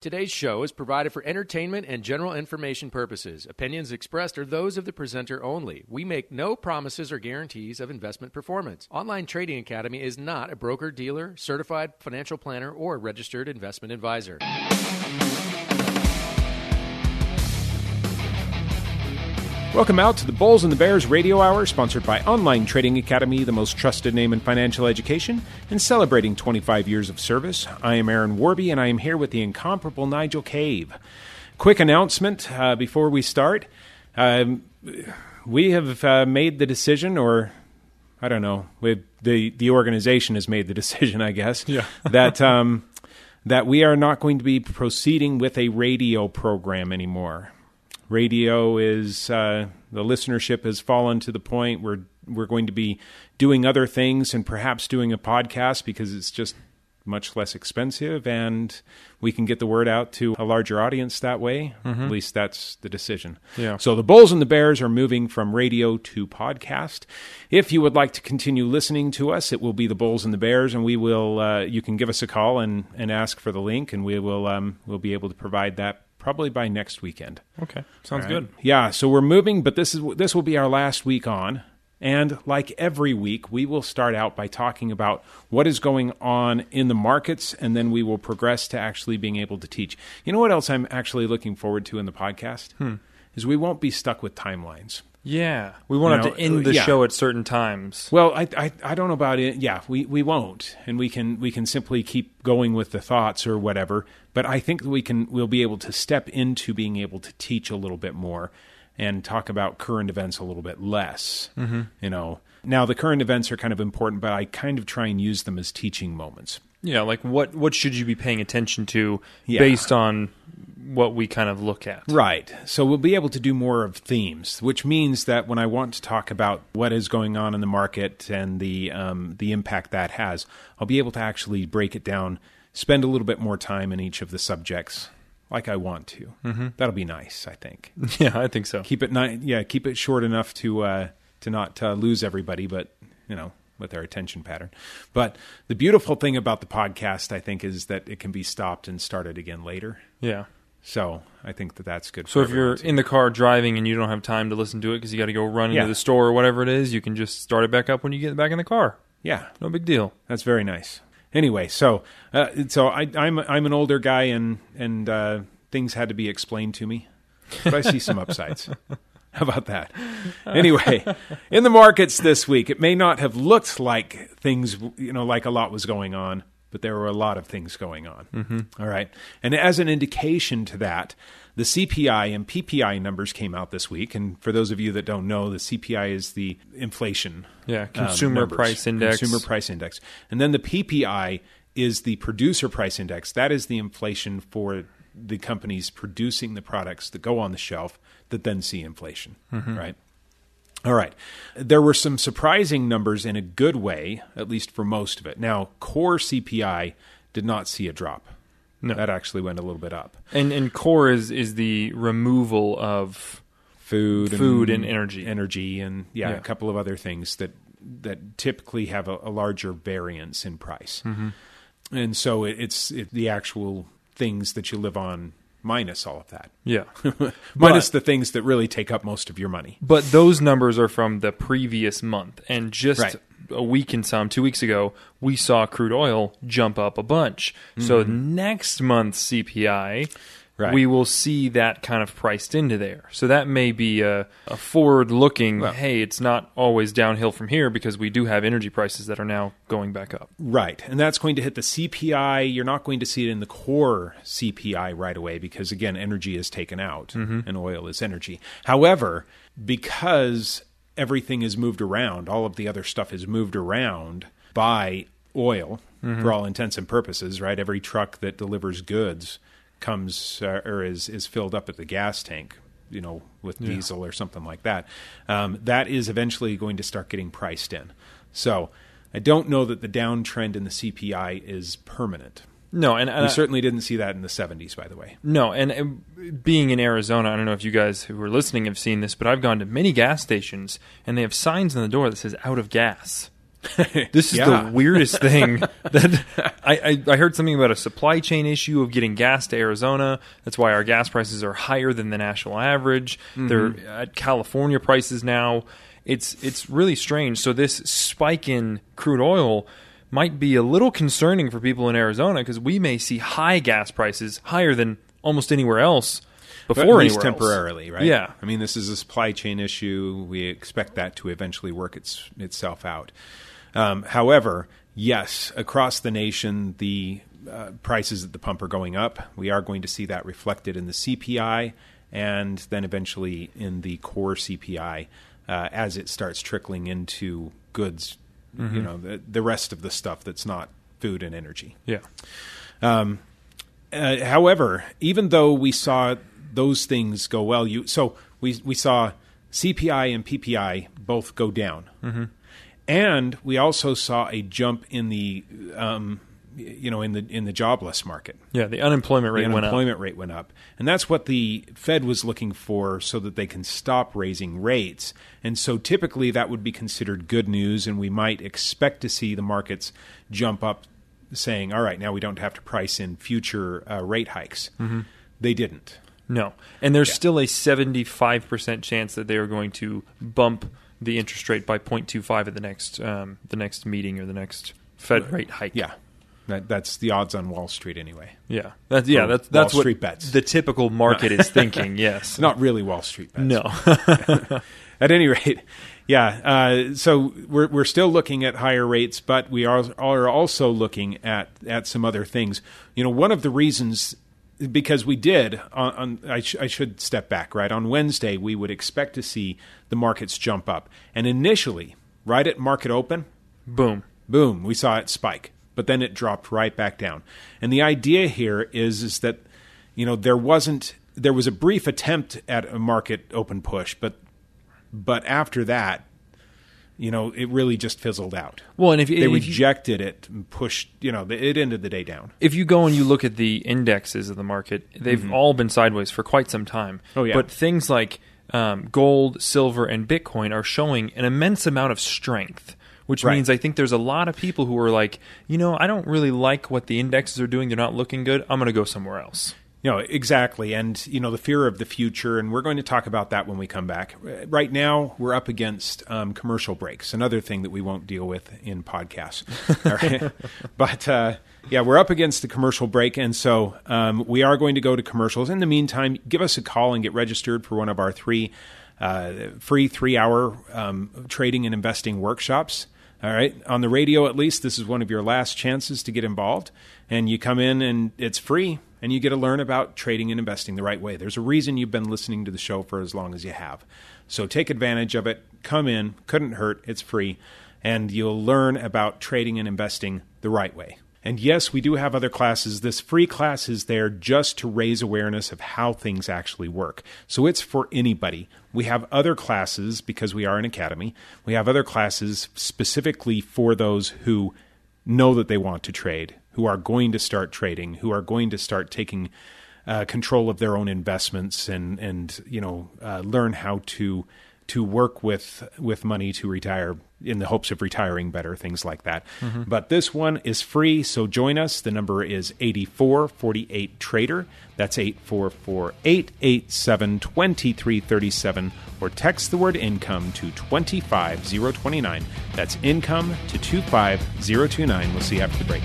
Today's show is provided for entertainment and general information purposes. Opinions expressed are those of the presenter only. We make no promises or guarantees of investment performance. Online Trading Academy is not a broker, dealer, certified financial planner, or registered investment advisor. Welcome out to the Bulls and the Bears Radio Hour, sponsored by Online Trading Academy, the most trusted name in financial education, and celebrating 25 years of service. I am Aaron Warby, and I am here with the incomparable Nigel Cave. Quick announcement uh, before we start. Um, we have uh, made the decision, or I don't know, the the organization has made the decision, I guess, Yeah. that um, that we are not going to be proceeding with a radio program anymore radio is uh, the listenership has fallen to the point where we're going to be doing other things and perhaps doing a podcast because it's just much less expensive and we can get the word out to a larger audience that way. At least that's the decision. Yeah. So the Bulls and the Bears are moving from radio to podcast. If you would like to continue listening to us, it will be the Bulls and the Bears, and we will. Uh, you can give us a call and, and ask for the link, and we will um, we'll be able to provide that probably by next weekend. Okay, sounds right. good. Yeah, so we're moving, but this is this will be our last week on. And like every week, we will start out by talking about what is going on in the markets, and then we will progress to actually being able to teach. You know what else I'm actually looking forward to in the podcast? Hmm. Is we won't be stuck with timelines. Yeah, we won't You have know, to end the yeah. show at certain times. Well, I, I I don't know about it. Yeah, we, we won't, and we can we can simply keep going with the thoughts or whatever. But I think that we can we'll be able to step into being able to teach a little bit more and talk about current events a little bit less. Mm-hmm. You know, now the current events are kind of important, but I kind of try and use them as teaching moments. Yeah, like what what should you be paying attention to Yeah. based on what we kind of look at? Right. So we'll be able to do more of themes, which means that when I want to talk about what is going on in the market and the um, the impact that has, I'll be able to actually break it down, spend a little bit more time in each of the subjects, like I want to. Mm-hmm. That'll be nice, I think. Yeah, I think so. keep it ni- yeah, keep it short enough to uh, to not uh, lose everybody, but you know. With their attention pattern. But the beautiful thing about the podcast, I think, is that it can be stopped and started again later. Yeah. So I think that that's good. So if you're in the car driving and you don't have time to listen to it because you got to go run Yeah. into the store or whatever it is, you can just start it back up when you get back in the car. yeah, No big deal. That's very nice. Anyway, so uh, so I, I'm I'm an older guy and and uh, things had to be explained to me, but I see some upsides. How about that? Anyway, in the markets this week, it may not have looked like things you know like a lot was going on, but there were a lot of things going on. Mm-hmm. right, and as an indication to that. The CPI and PPI numbers came out this week, and for those of you that don't know, the CPI is the inflation Yeah, um, consumer numbers. price index. Consumer price index. And then the PPI is the producer price index. That is the inflation for the companies producing the products that go on the shelf that then see inflation, Mm-hmm. right? All right. There were some surprising numbers in a good way, at least for most of it. Now, core CPI did not see a drop. No. That actually went a little bit up. And and core is is the removal of Food, Food and energy. energy, and yeah, Yeah. a couple of other things that that typically have a, a larger variance in price. Mm-hmm. And so it, it's it, the actual things that you live on minus all of that, yeah. minus the things that really take up most of your money. But those numbers are from the previous month. And just Right. a week and some, two weeks ago, we saw crude oil jump up a bunch. So next month's CPI, Mm-hmm. Right. we will see that kind of priced into there. So that may be a, a forward looking, Well- hey, it's not always downhill from here because we do have energy prices that are now going back up. Right. And that's going to hit the CPI. You're not going to see it in the core CPI right away because, again, energy is taken out mm-hmm. and oil is energy. However, because everything is moved around, all of the other stuff is moved around by oil mm-hmm. for all intents and purposes, right? Every truck that delivers goods comes uh, or is, is filled up at the gas tank. You know, with diesel or something like that, um, that is eventually going to start getting priced in. So, I don't know that the downtrend in the CPI is permanent. No, and, and We I- certainly didn't see that in the 70s, by the way. No, and, and being in Arizona, I don't know if you guys who are listening have seen this, but I've gone to many gas stations and they have signs on the door that says "out of gas." This is Yeah. the weirdest thing that I, I, I heard something about a supply chain issue of getting gas to Arizona. That's why our gas prices are higher than the national average. Mm-hmm. They're at California prices now. It's it's really strange. So this spike in crude oil might be a little concerning for people in Arizona because we may see high gas prices higher than almost anywhere else before at least else. temporarily, right? Yeah. I mean, this is a supply chain issue. We expect that to eventually work its, itself out. Um, however, yes, across the nation, the uh, prices at the pump are going up. We are going to see that reflected in the CPI and then eventually in the core CPI uh, as it starts trickling into goods, you know, the, the rest of the stuff that's not food and energy. Yeah. Uh, however, even though we saw those things go well, you so we we saw CPI and PPI both go down, mm-hmm. and we also saw a jump in the um, you know in the in the jobless market. Yeah. The unemployment rate the went up. unemployment rate went up, and that's what the Fed was looking for, so that they can stop raising rates. And so, typically, that would be considered good news, and we might expect to see the markets jump up, saying, "All right, now we don't have to price in future uh, rate hikes." Mm-hmm. They didn't. No, and there's Yeah. still a 75% chance that they are going to bump the interest rate by 0.25 at the next um, the next meeting or the next Fed rate hike. Yeah, that, that's the odds on Wall Street anyway. yeah, that's yeah, that's that's Wall what Street bets. the typical market is thinking. Yes, not really Wall Street bets. no, At any rate, yeah. Uh, so we're we're still looking at higher rates, but we are are also looking at at some other things. You know, one of the reasons because we did on, on I, sh- I should step back right on Wednesday we would expect to see the markets jump up, and initially, right at market open, boom. boom, we saw it spike, but then it dropped right back down. And the idea here is is that you know there wasn't there was a brief attempt at a market open push, but but after that, you know, it really just fizzled out. Well, and if, They if you, rejected it and pushed, you know, it ended the day down. if you go and you look at the indexes of the market, they've all been sideways for quite some time. Mm-hmm. Oh, yeah. But things like um, gold, silver, and Bitcoin are showing an immense amount of strength. Which Right. means I think there's a lot of people who are like, you know, I don't really like what the indexes are doing. They're not looking good. I'm going to go somewhere else. You know, exactly. And, you know, the fear of the future, and we're going to talk about that when we come back. Right now, we're up against um, commercial breaks, another thing that we won't deal with in podcasts. All right? But, uh, yeah, we're up against the commercial break, and so um, we are going to go to commercials. In the meantime, give us a call and get registered for one of our three uh, free three hour um, trading and investing workshops. All right. On the radio, at least, this is one of your last chances to get involved. And you come in and it's free and you get to learn about trading and investing the right way. There's a reason you've been listening to the show for as long as you have. So take advantage of it. Come in. Couldn't hurt. It's free. And you'll learn about trading and investing the right way. And yes, we do have other classes. This free class is there just to raise awareness of how things actually work. So it's for anybody. We have other classes because we are an academy. We have other classes specifically for those who know that they want to trade, who are going to start trading, who are going to start taking uh, control of their own investments and and you know uh, learn how to to work with with money to retire in the hopes of retiring better things like that. But this one is free so join us. The number is 8448 trader. That's 844-887-2337 or text the word income to 25029 that's income to 25029 we'll see you after the break